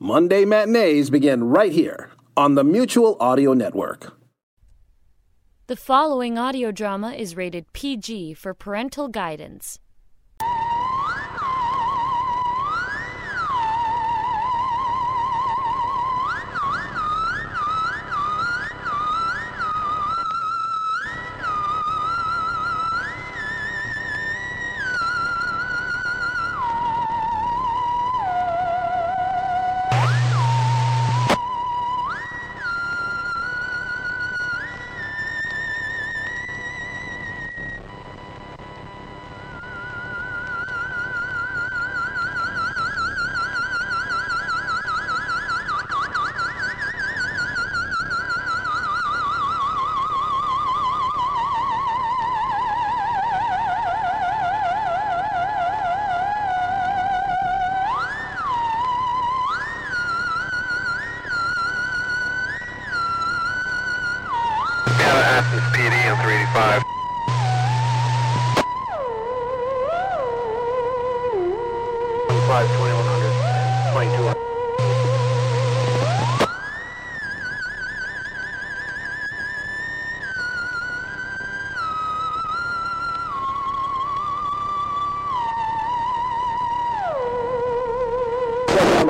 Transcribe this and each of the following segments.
Monday matinees begin right here on the Mutual Audio Network. The following audio drama is rated PG for parental guidance.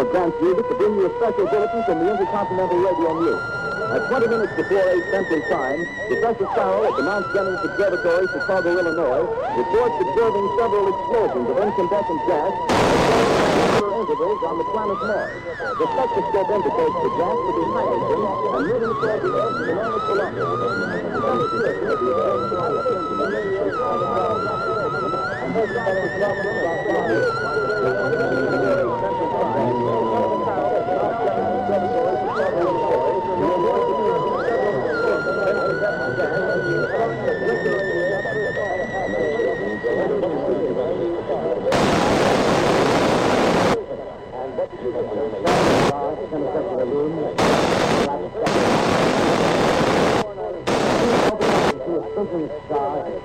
Of Grant's Music to bring you a special bulletin from the Intercontinental Radio News. At 20 minutes before 8 Central Time, Professor Farrell at the Mount Jennings Observatory, Chicago, Illinois, reports observing several explosions of incandescent gas intervals on the planet Mars. The spectroscope indicates the gas to be hydrogen and moving toward the Earth's enormous twinkling star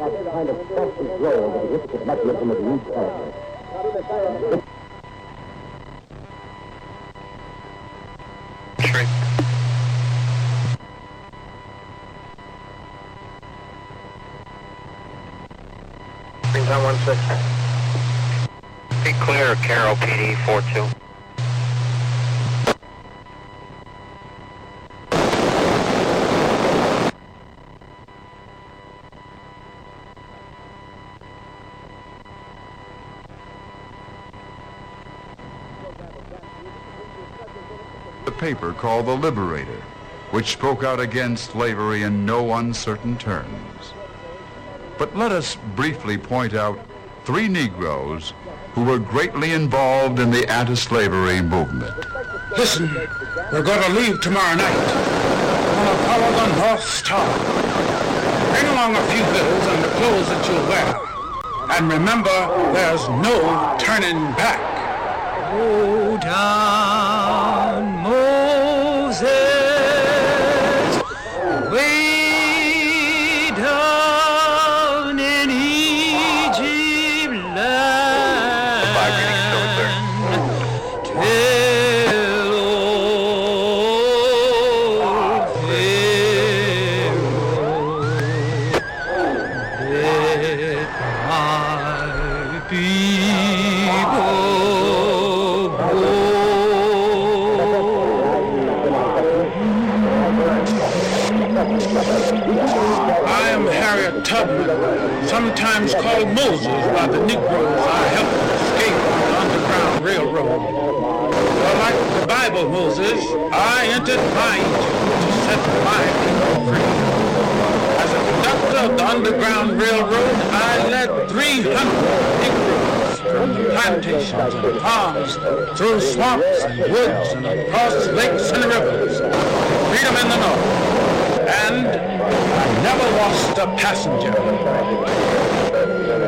has kind of special role that the intricate mechanism of the each element. Six. Be clear, Carol PD four two. the paper called The Liberator, which spoke out against slavery in no uncertain terms. But let us briefly point out three Negroes who were greatly involved in the anti-slavery movement. Listen, we're going to leave tomorrow night. We're going to follow the North Star. Bring along a few bills and the clothes that you'll wear. And remember, there's no turning back. Go down, Moses, Moses by the Negroes I helped escape the Underground Railroad. Well, like the Bible Moses, I entered my Egypt to set my people free. As a conductor of the Underground Railroad, I led 300 Negroes from plantations and farms, through swamps and woods and across lakes and rivers. Freedom in the North. And I never lost a passenger. I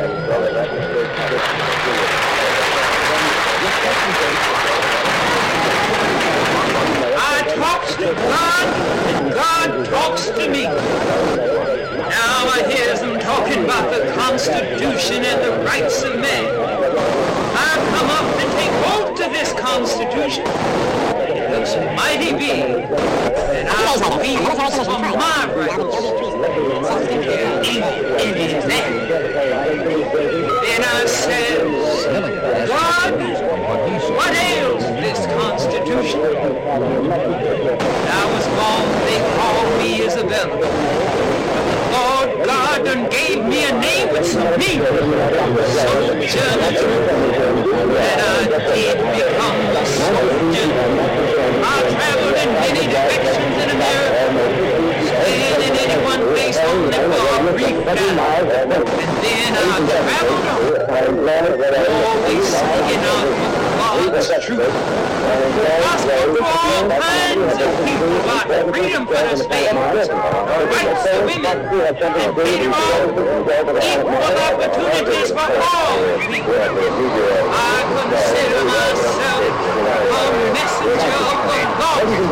talks to God, and God talks to me. Now I hears them talking about the Constitution and the rights of man. I come up and take oath to this Constitution. It looks mighty big, and I speak for my rights. Then I says, God, what ails this Constitution? I was born, they called me Isabella. But the Lord God done gave me a name with some meaning. Soldier that I did become a soldier. I traveled in many directions in America. Staying in any one place only for a brief time. And then I traveled on. Always singing out God's truth. Gospel to all kinds of people about freedom for the slaves, rights of women, and freedom of equal opportunities for all people. I consider myself a messenger of the gospel.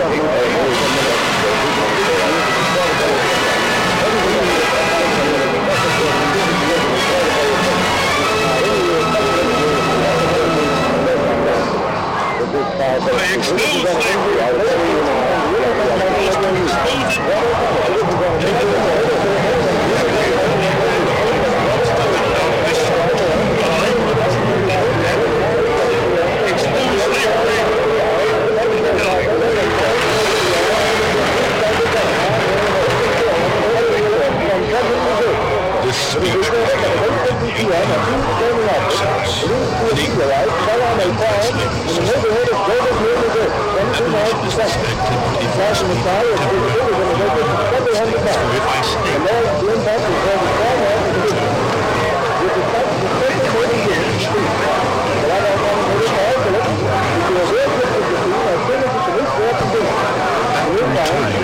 This speech meteorite fell on a farm in the neighborhood of Golden, New Missouri, 22 miles to south. Crashing the car was pretty big when it opened several hundred miles. The large impact was called the farm out of the. With the fact that the first 40 years is. The light on the motor car Phillips, if you real quick with the team, I think it's a new sport to do. Meanwhile,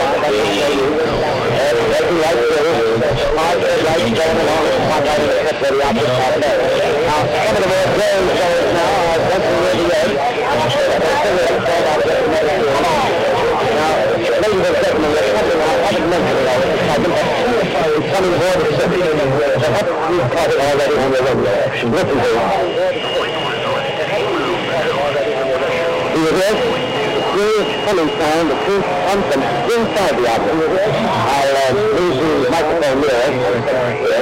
like करो आज like करना हमारा एक परिवार के साथ है आप सब लोग जो ना सब लोग ये है सब लोग सब आप ना नहीं बच्चे में सब लोग सब में चल रहा है सब लोग सब लोग सब लोग सब लोग already on the road there. Listen to him. You there? serious funny sound that seems to inside the album. I'll uh, move the microphone nearer.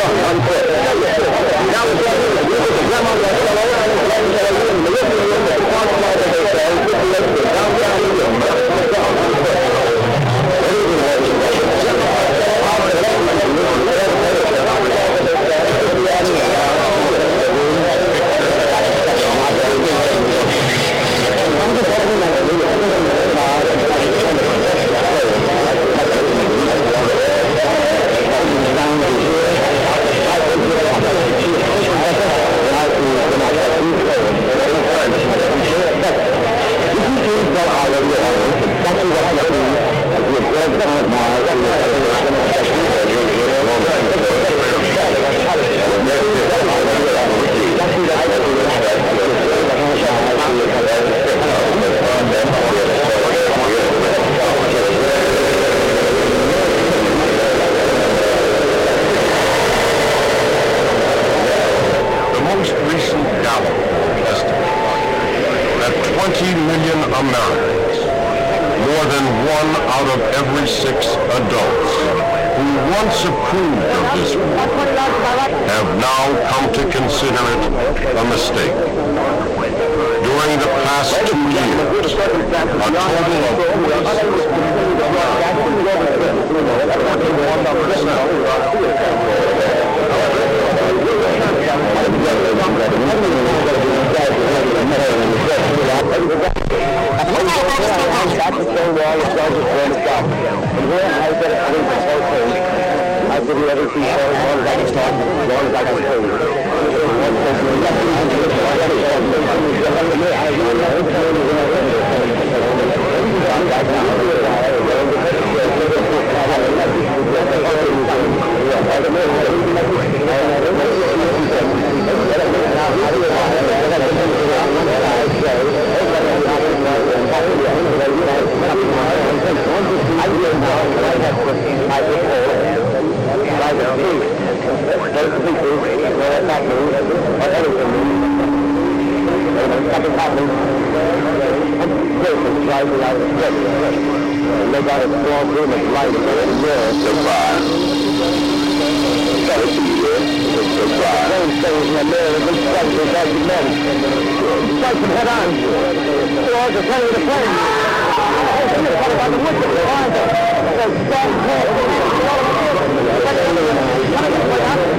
Gracias. light, light. And they got a small room of light in the mirror. Survive. This year, survive. Same thing in the mirror, this stuff is like the men. Them head on. Or to play with the plane. Hey, shit, what about the whistle? Why is it? It's a strong call. What is it? What is it?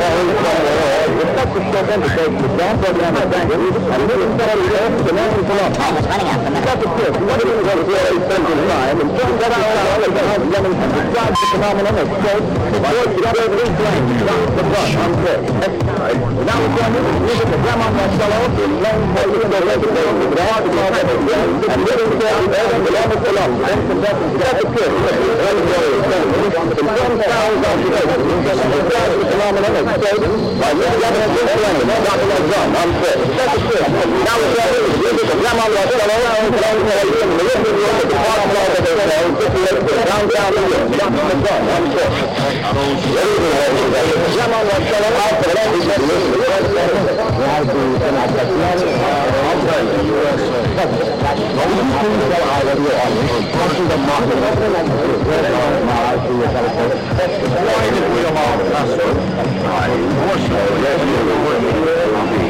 American respect the show them because the band program is thank you. And this is somebody else, the man who's along. Time is running out. Cut the clip. What is it that is always spent in time? And turn that out on all of the house lemon and describe the phenomenon as quote, before you get over this flame, drop the brush on clip. Now we're going to music of Ramon Raquello, known for using the resume with the hard to call and this is the album, the man who's along. Cut the clip. The drum sounds on the clip. Describe the phenomenon as quote, by now we're Islam on the Rasul of Allah and Salaam to the religion of the Prophet of Allah that they say, situated to the downtown region, not to the gun, I'm sure. Islam on the Rasul of Allah and Salaam to the religion of the Prophet of Allah that they say, why did we allow Pastor? I worship, yes, you were working.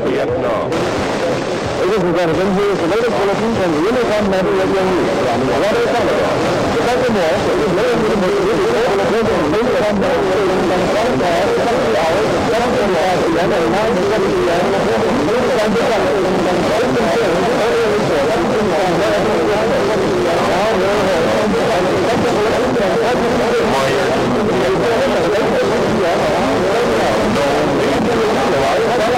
gobierno. Ellos guardan de los colores con los incendios y los han dado la bien. Ahora es algo. Está como eso, los colores de los incendios con los incendios no se han dado la bien. No,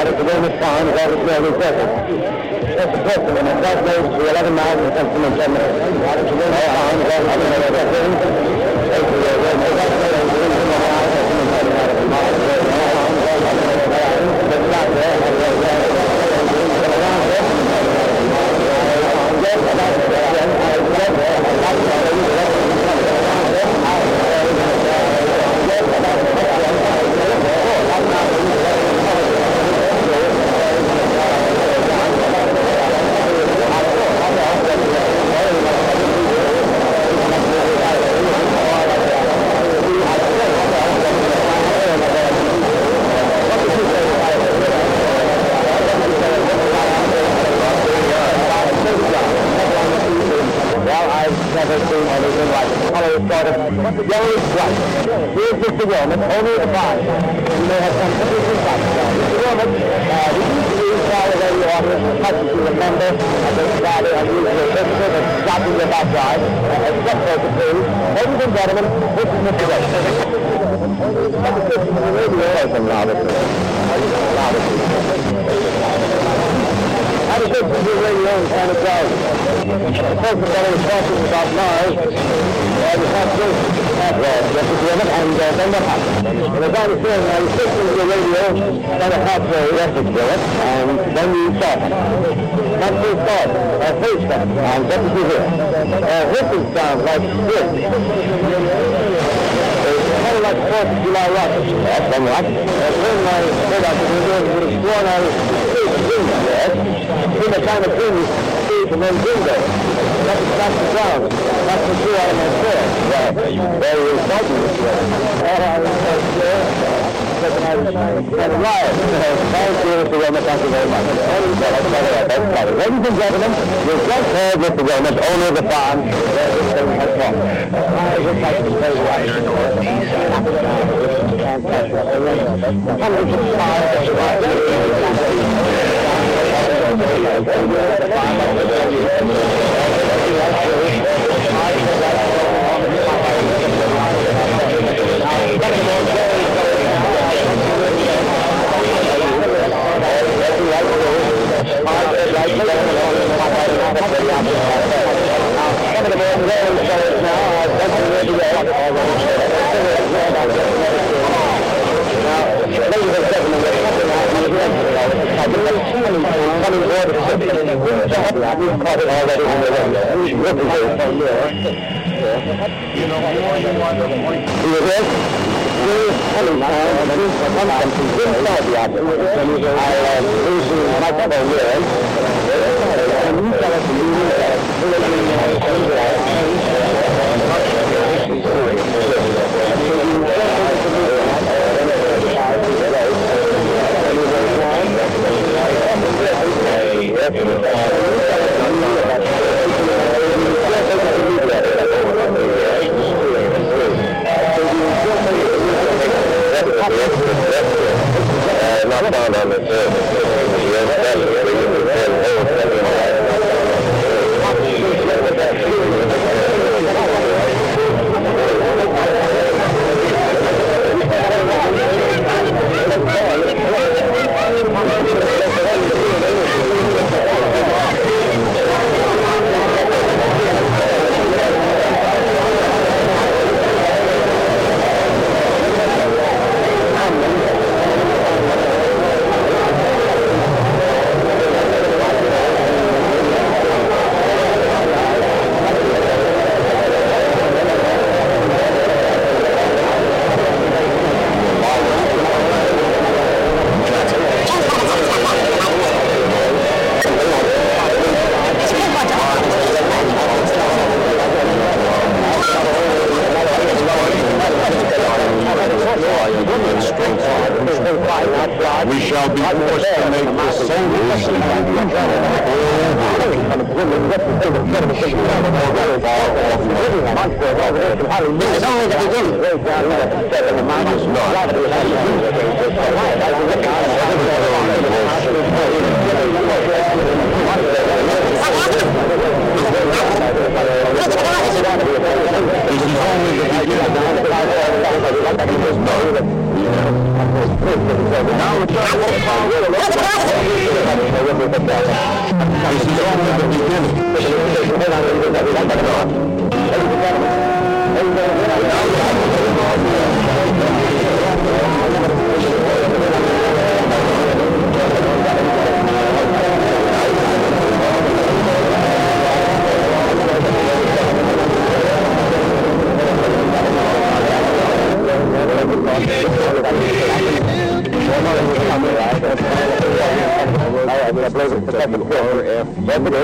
على قدوم الطعام غير الشهر الفاتح الشهر الفاتح لما كانت لا يجب ولكن معاه من خمس من جمع على قدوم الطعام غير الشهر الفاتح من you. that. And about I was I was listening the radio kind a halfway record to it, and then you stop. Not too stop, a first stop, and deputy here. a whistle sounds like this. It's kind of like 4th of July rockets, that's. And when I heard out the window, it I was asleep in there, in kind of and. That's, the. That's out of my chair. Right. Yeah, you very this. And I Ladies and gentlemen, you just heard Mr. Wilmuth, owner of the farm. I would like to say why I'm going to go over and say now. I'm going to go over and say now. know, You know, I'll Not found on the surface.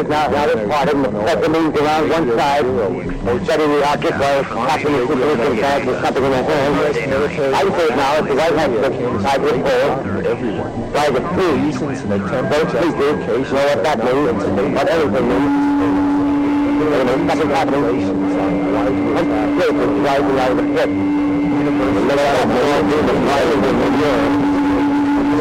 Now, now this part of the second means around one side, setting the object while tapping the situation tag with something in the hand. I say it now, it's the right hand grip side with pole. Like a three, both speakers, know what that means, what everything means. Nothing happening. One straight is rising out of the pit. The middle of the door is rising in the air.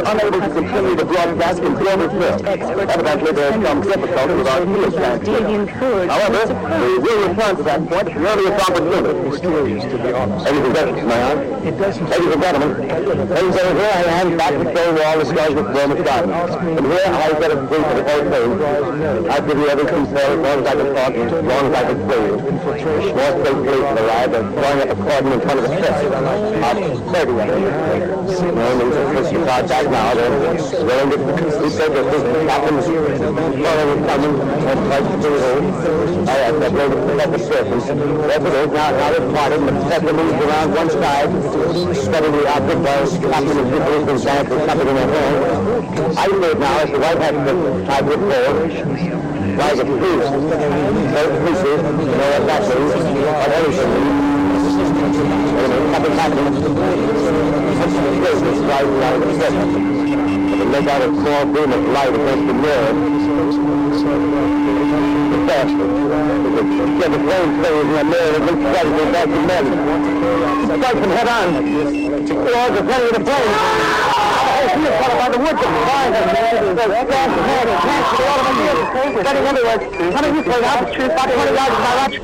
Unable to continue the broadcast in global film. Evidently, there is some difficulty with our field transmitter. However, we will return to that point at the earliest opportunity. Mysterious, to be honest. Ladies and gentlemen, I? It doesn't. Ladies and gentlemen, ladies and here I am back to show you all the stars with Roman Garden. And here I get a brief of the whole thing. I'll give you every detail as long as I can talk, as long as I can please. More state police have arrived and throwing up a cordon in front of the ship. About 30 of them. No news of Christian contact now. They're willing to we said that this captain is following coming and tries to do it. I have that way to the ship. That's it is. Now, now this party, the second moves around one side, studying the object while captain is visiting his bank with something in their. I say it now the right the a priest. Those you know what that means, what everything. Nothing happens. This right out of the ship. But out a small beam of light against the mirror. The. Get the flame stays in the mirror right at back to men. Them head on. Towards the front of the plane. It by the man. And past the everywhere. How did you play altitude about 20 yards by watch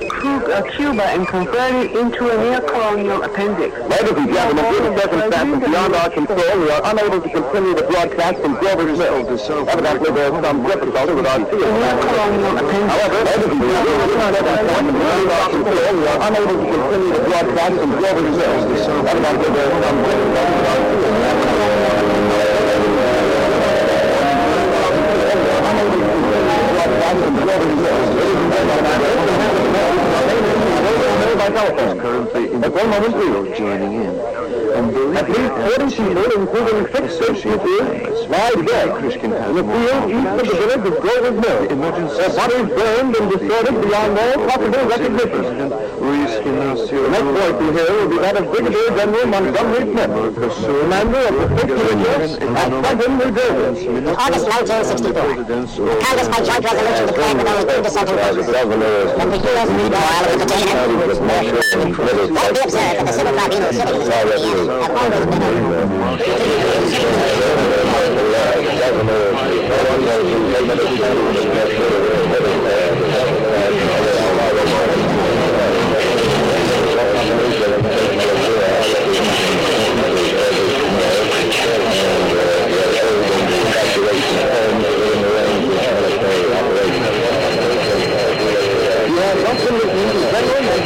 Cuba and convert it into a neocolonial appendix. Ladies and gentlemen, due to circumstances beyond our control, we are unable to continue the broadcast from. Evidently, there is some difficulty with our field. However, ladies and gentlemen, beyond our control, we are unable to continue the broadcast from Grover's Mill. Evidently, there is some difficulty with our field. by telephone. At one moment we were joining in. and At least uh, 40 people, including six associates, lied dead. In the field east of the village of Golden Mill, their bodies burned and distorted beyond all possible recognition. The next boy to hear will be that of Brigadier General Montgomery Smith, commander of the 5th at Trenton, New Jersey. August 1964, Congress by joint resolution declared the heroes meanwhile of the Let it be observed that the civil tribunal have always been. Governor,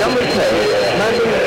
Number 10,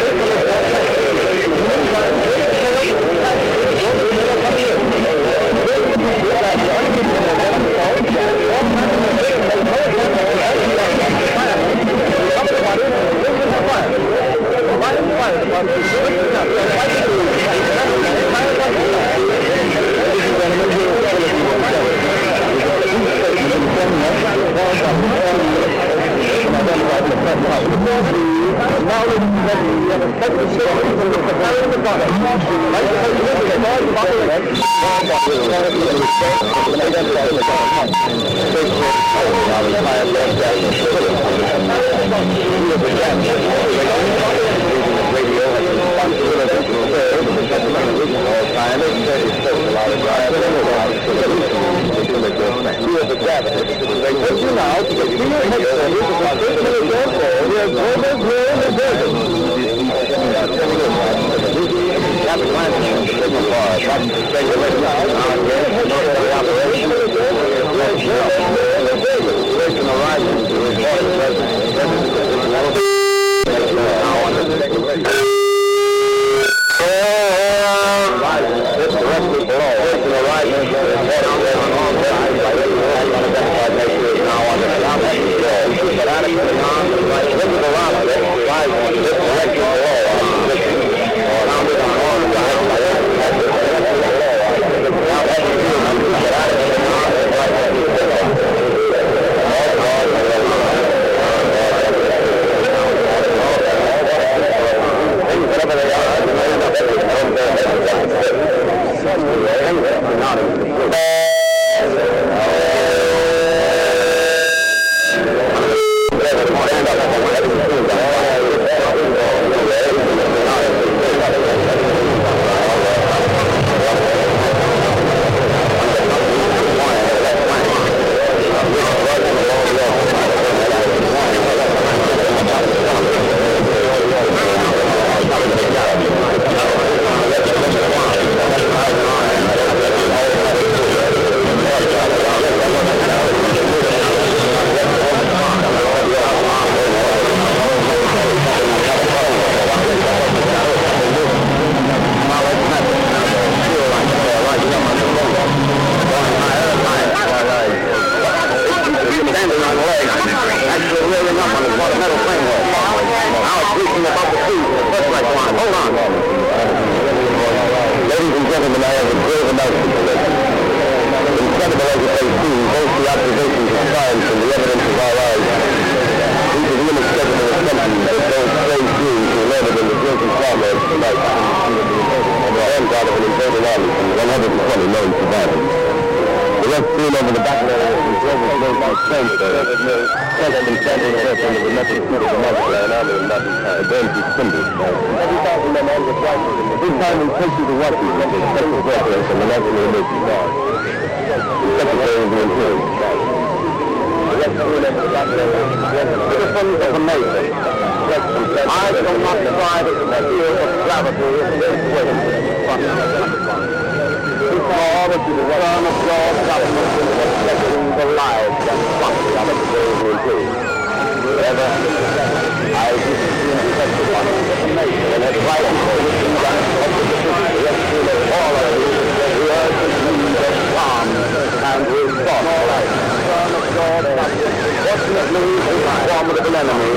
means a formidable enemy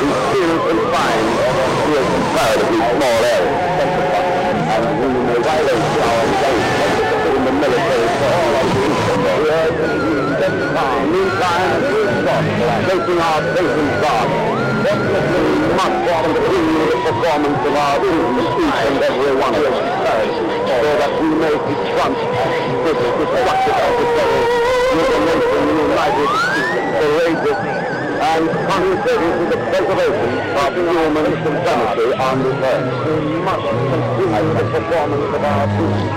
whose still confined to a comparatively small area, and who may violate our faith in the military form of the Eastern world. Meantime, facing our faith in God, definitely must continue the performance of our duty each and every one of us, so that we may confront this destructive adversary with a nation united courageous, and concentrated to the preservation of human supremacy on this earth. We must continue the performance of our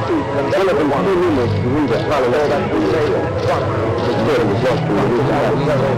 each and one of us, so that we may the spirit of in this earth.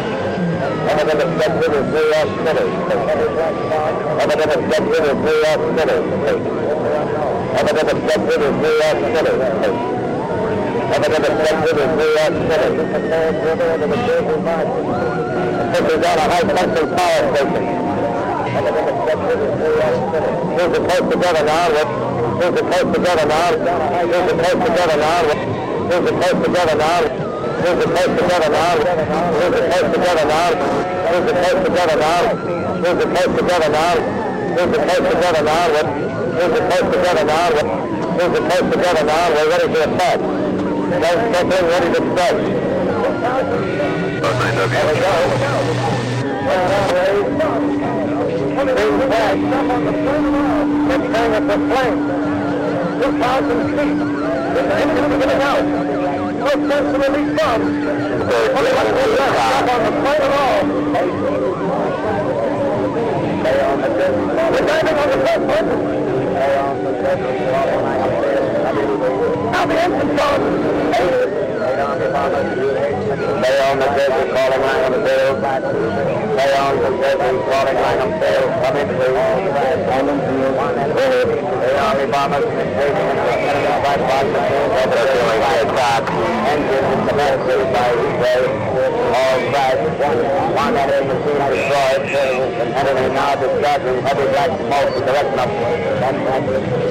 Over the obstruction is New York City. Over the obstruction is New York City. Over the obstruction is New York City. Over the obstruction is New York City. This is on a high-tension power station. Here's the coast together now. Here's the coast together now. Here's the coast together now. Here's the coast together now. Here's the place to get an arm. Here's the place to get an arm. Here's the place to get an arm. Here's the place to get an arm. Here's the place to get an arm. Here's the place to get an arm. There's a place to get an arm. We're ready to attack. Guys, get in, ready to attack. Let's go. Let's go. Let's hang up the flame. 2,000 feet. This engine's going out footsteps of elite guns. Pulling up the left on the. We're diving on the first one. Now the engine starts. Stay on the desert, calling Langham Field. Stay on the desert, calling Langham Field. Come in, please. Field. The bombers in the enemy flight box. Over the doing aircraft. Engines and commanders by way. All crashed. One enemy machine destroyed. Enemy now discharging heavy black smoke in the direction of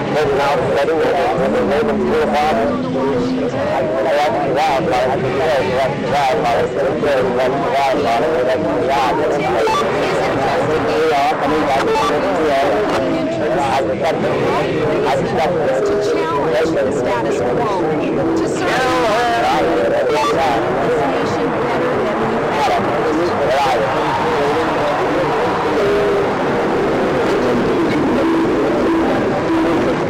maybe now it's better. Maybe it's 3 o'clock. I like to drive, but I can say I like to drive, I can say I like to drive, but I like to drive. I I just I accept. I. To challenge the status quo. To serve.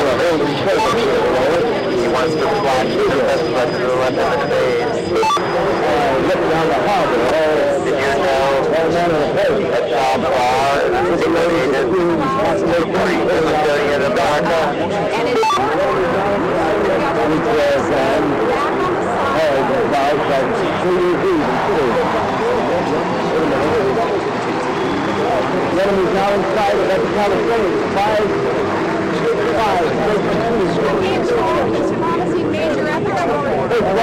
He wants to the best down is now inside of Metropolitan Five.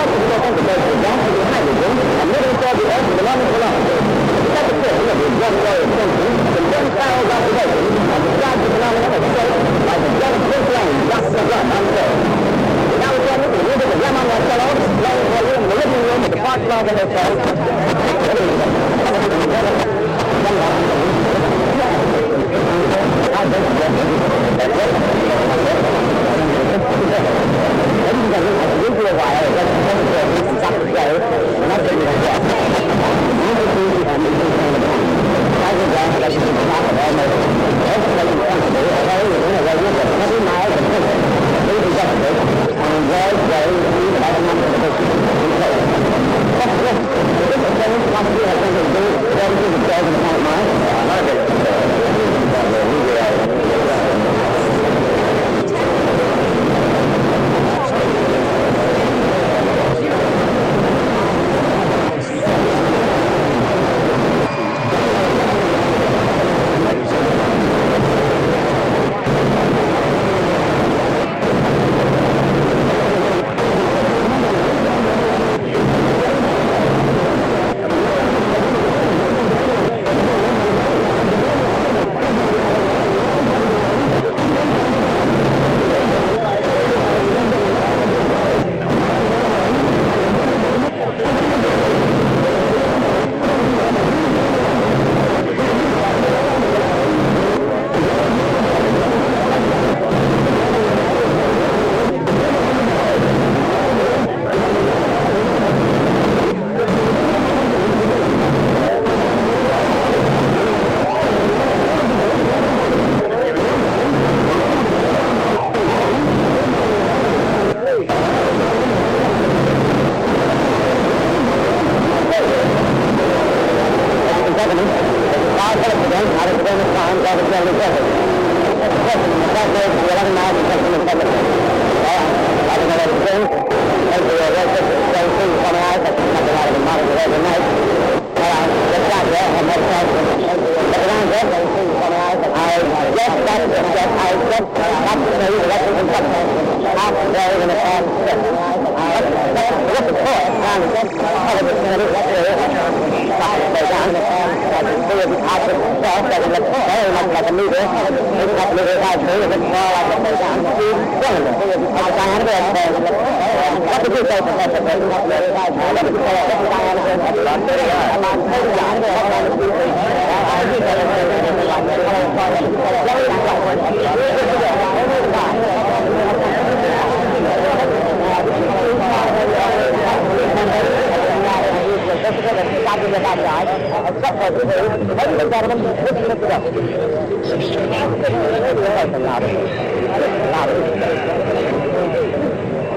second the the the the. The the the the. The the you the the I don't. đến gần cái thành dưới kia hoài rồi dân không về đi làm sao cũng vậy nó tự là vậy những cái kia thì mình không thể làm cái gì đó là chúng ta phải đem đi để chúng ta cũng không thể ở đây cũng là gây nhất định nó cứ mãi cũng không thể đi thì ra phải ăn với vậy đi là ba năm rồi cũng không thể các cái cái cái cái cái cái cái cái cái cái cái cái cái cái cái cái cái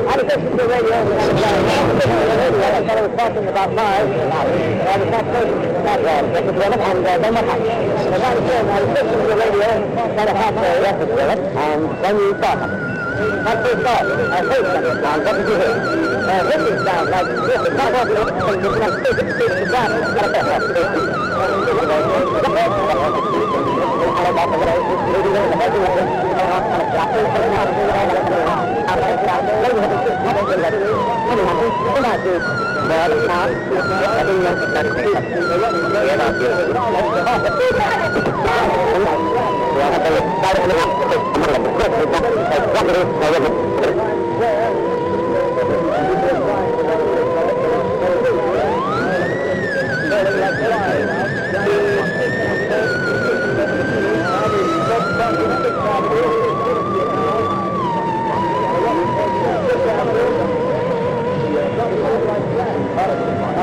على كيف الدنيا كانوا فاطمة بعد ما يعني كانت لكن الولد عن ده المطعم فقال كيف على كيف الدنيا كان حاطة ياخذ ولد عن بني طاقة حتى يطاق عن بني This is down like this is not working on the thing. It's like this is this is down. Got that left.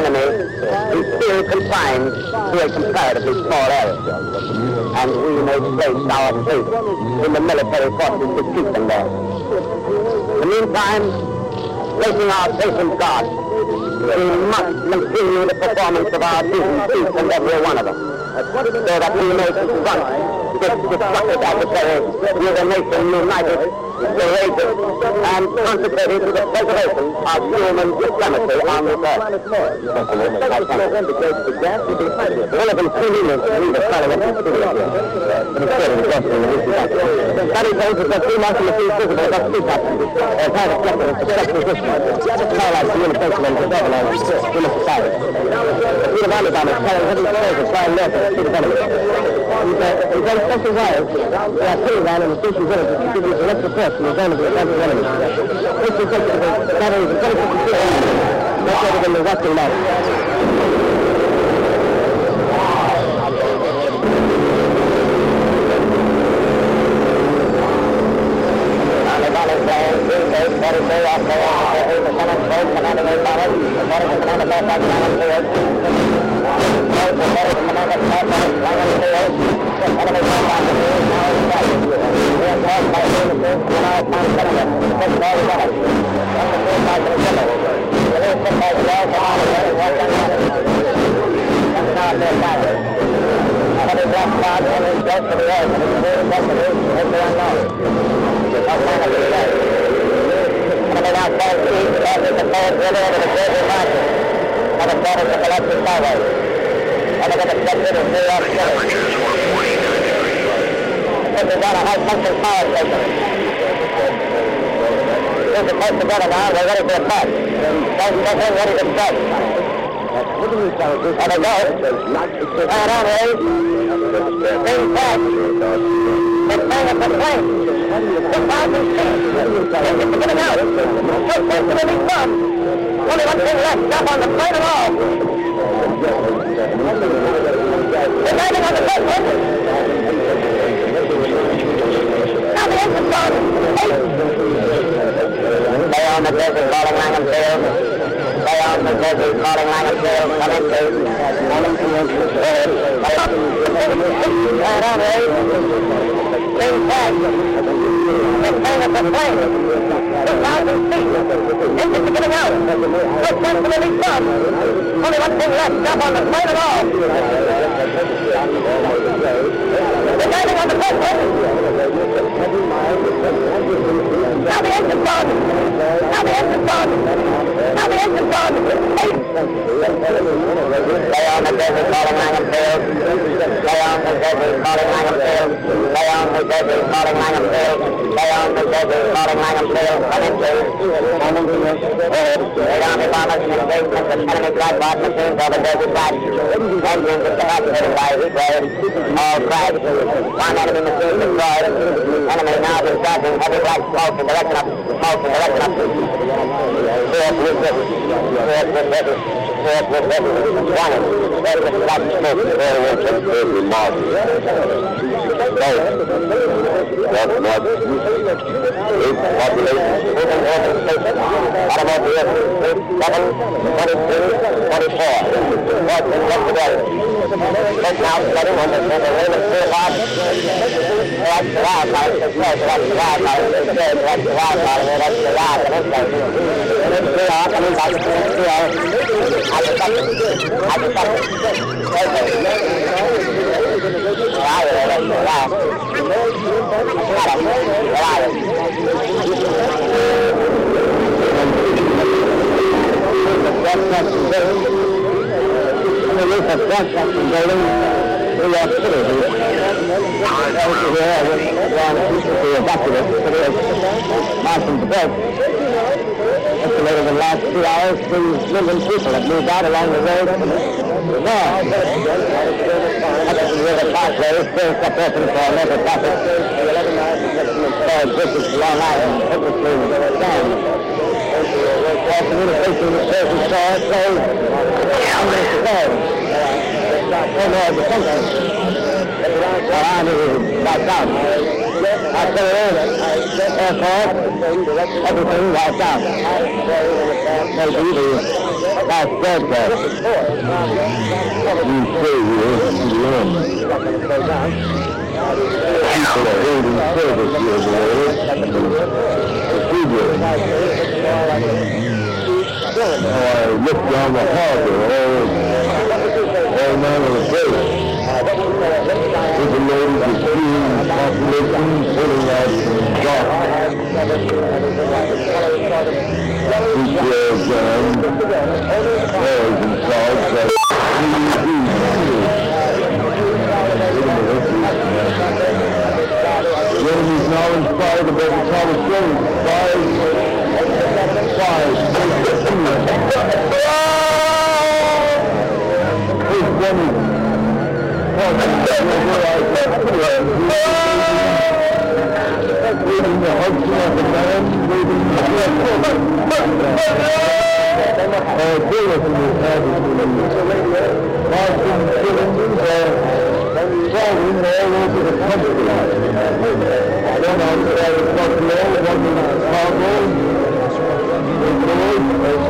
enemy is still confined to a comparatively small area, and we may place our faith in the military forces to keep them there. In the meantime, placing our faith in God, we must continue the performance of our duties, each and every one of them so that we may confront this destructive adversary with a nation united, courageous, and consecrated to the preservation of human supremacy on this earth. Of them two to read the parliament in studio here. In Study shows that the three in the field visible above two captains, as high reflected as success position, highlights communication and development of human society. The of army bombers carrying heavy explosives flying north of the fleet of enemy. He's, uh, he's on special wires. The artillery line and the station village is distributing direct reports from the zone of the advancing enemy. This is of the battery of the 2052 located in the western mountains. And they go. And on way, bring back. They're playing up the thousand feet. Just getting out. So to. Only one thing left. Stop on the plane at all. They're landing on the engine. Now the engine's on. Stay on the desert, rolling Langham Field. Stay on the desert, calling Langham Field. Come in, please. Langham Field. Right on, Ray. Bring back. They're playing up the plane. 2,000 feet. Engines are getting out. Just absolutely done. Only one thing left. Stop on the plane at all. They're landing on the first. Now the engine's on. Now the engine's on. Now the engine's on. Hey. Stay on the desert, calling Langham Field. Lay on the desert, calling Langham Field. Stay on the desert, calling Langham Field. Stay on the desert, calling Langham Field. Come in, please. Eight Army bombers in engagement with enemy glide bot machines over desert flat. Engines incapacitated by heat waves. All crashed. One enemy machine destroyed. Enemy now discharging heavy black smoke in direction of smoke in direction of Fourth with this. Fourth with this. Fourth with this. One. There's the black smoke. Very well, just very marvelous. Both. That's not. Eight population. Moving over station. Automobile. Seven. Twenty-two. Twenty-four. Fourteen yesterday. Right now, studying on the the Raymond Field Lodge. That's the last. That's the last. That's the last. That's the last. That's the last. That's the last. And it's like, we are coming back to the field. I just got I just got New York City. The, uh, over here, around the evacuate, city of Boston to Birch. Estimated in the last two hours, three million people have moved out along the road there. Up to the river parkway, kept open for local traffic. Installed bridges to Long Island, hopelessly jammed. All communication with Jersey Shore closed. Hundreds of days. No more defenses. Our army is back out. Artillery, airport, everything wiped out. Maybe the last broadcast. You say you're. People are holding service here. Procedure. Now I look down the harbor, all, all manner of boats. Overloaded with steam population pulling out from dock. This rail jam, cars in charge that Jeremy's now inspired about the Thomas Jones. Five, five, six, two. Waiting the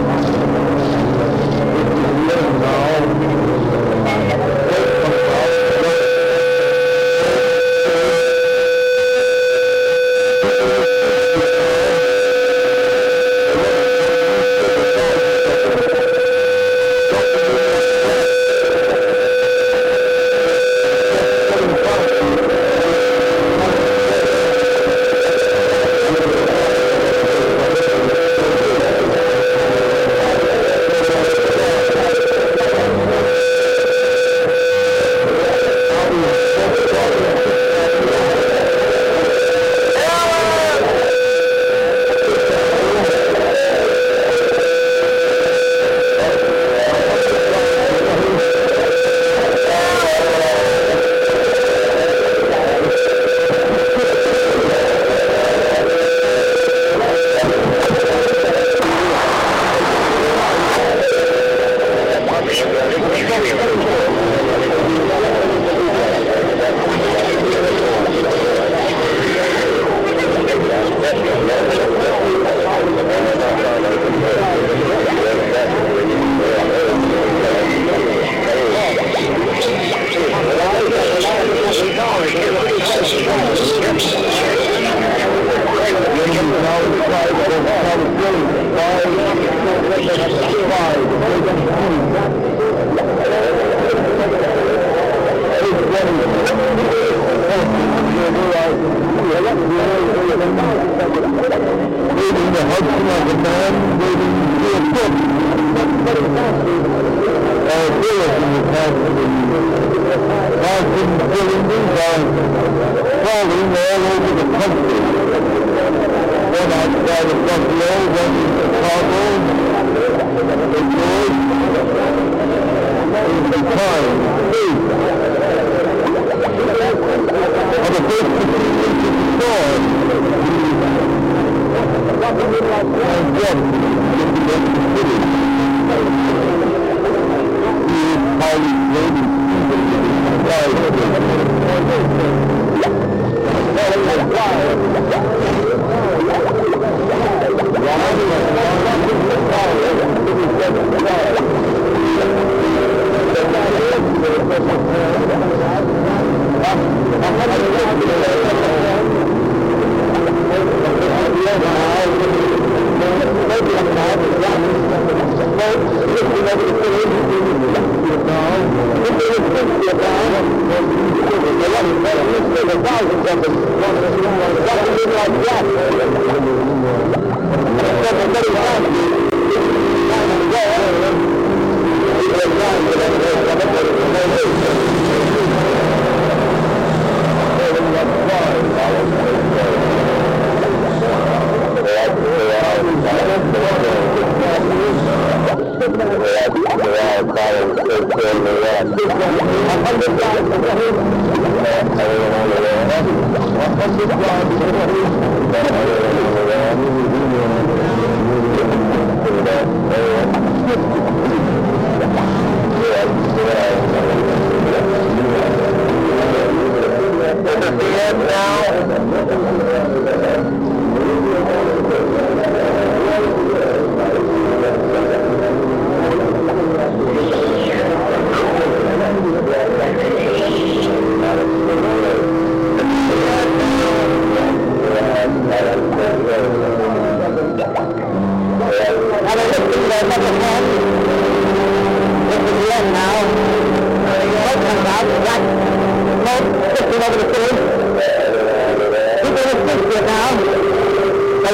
the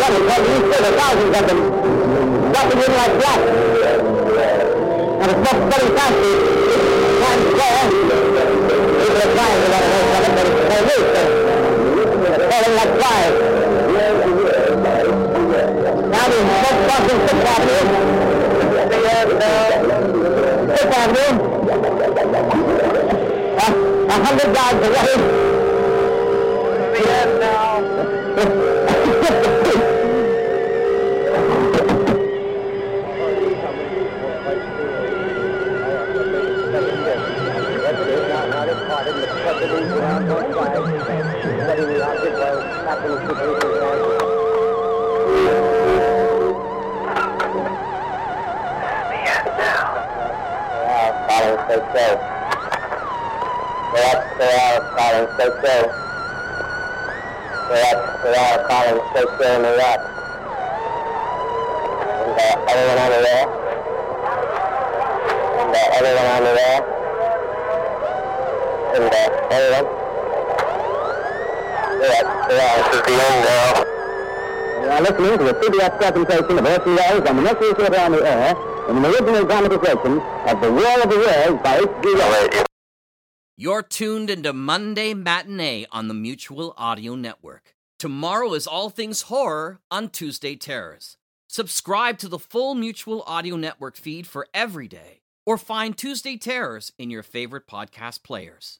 money you. thousands of them. Nothing in like that. And it's not very fancy. Times square. People are trying to let it out but it's their newspaper. Falling like flies. A hundred yards away. Yes, now. moving around one side, letting the object go back in its position. Now, following so so. Go up, go out, following so so. Go up, go out, following so so in the rock. And the other one on the wall. And the other one on the wall. Yeah, yeah, this is the end now. Listening to CBS presentation of and the on the Air in an original dramatization of The War of the by H.G. You're tuned into Monday Matinee on the Mutual Audio Network. Tomorrow is All Things Horror on Tuesday Terrors. Subscribe to the full Mutual Audio Network feed for every day, or find Tuesday Terrors in your favorite podcast players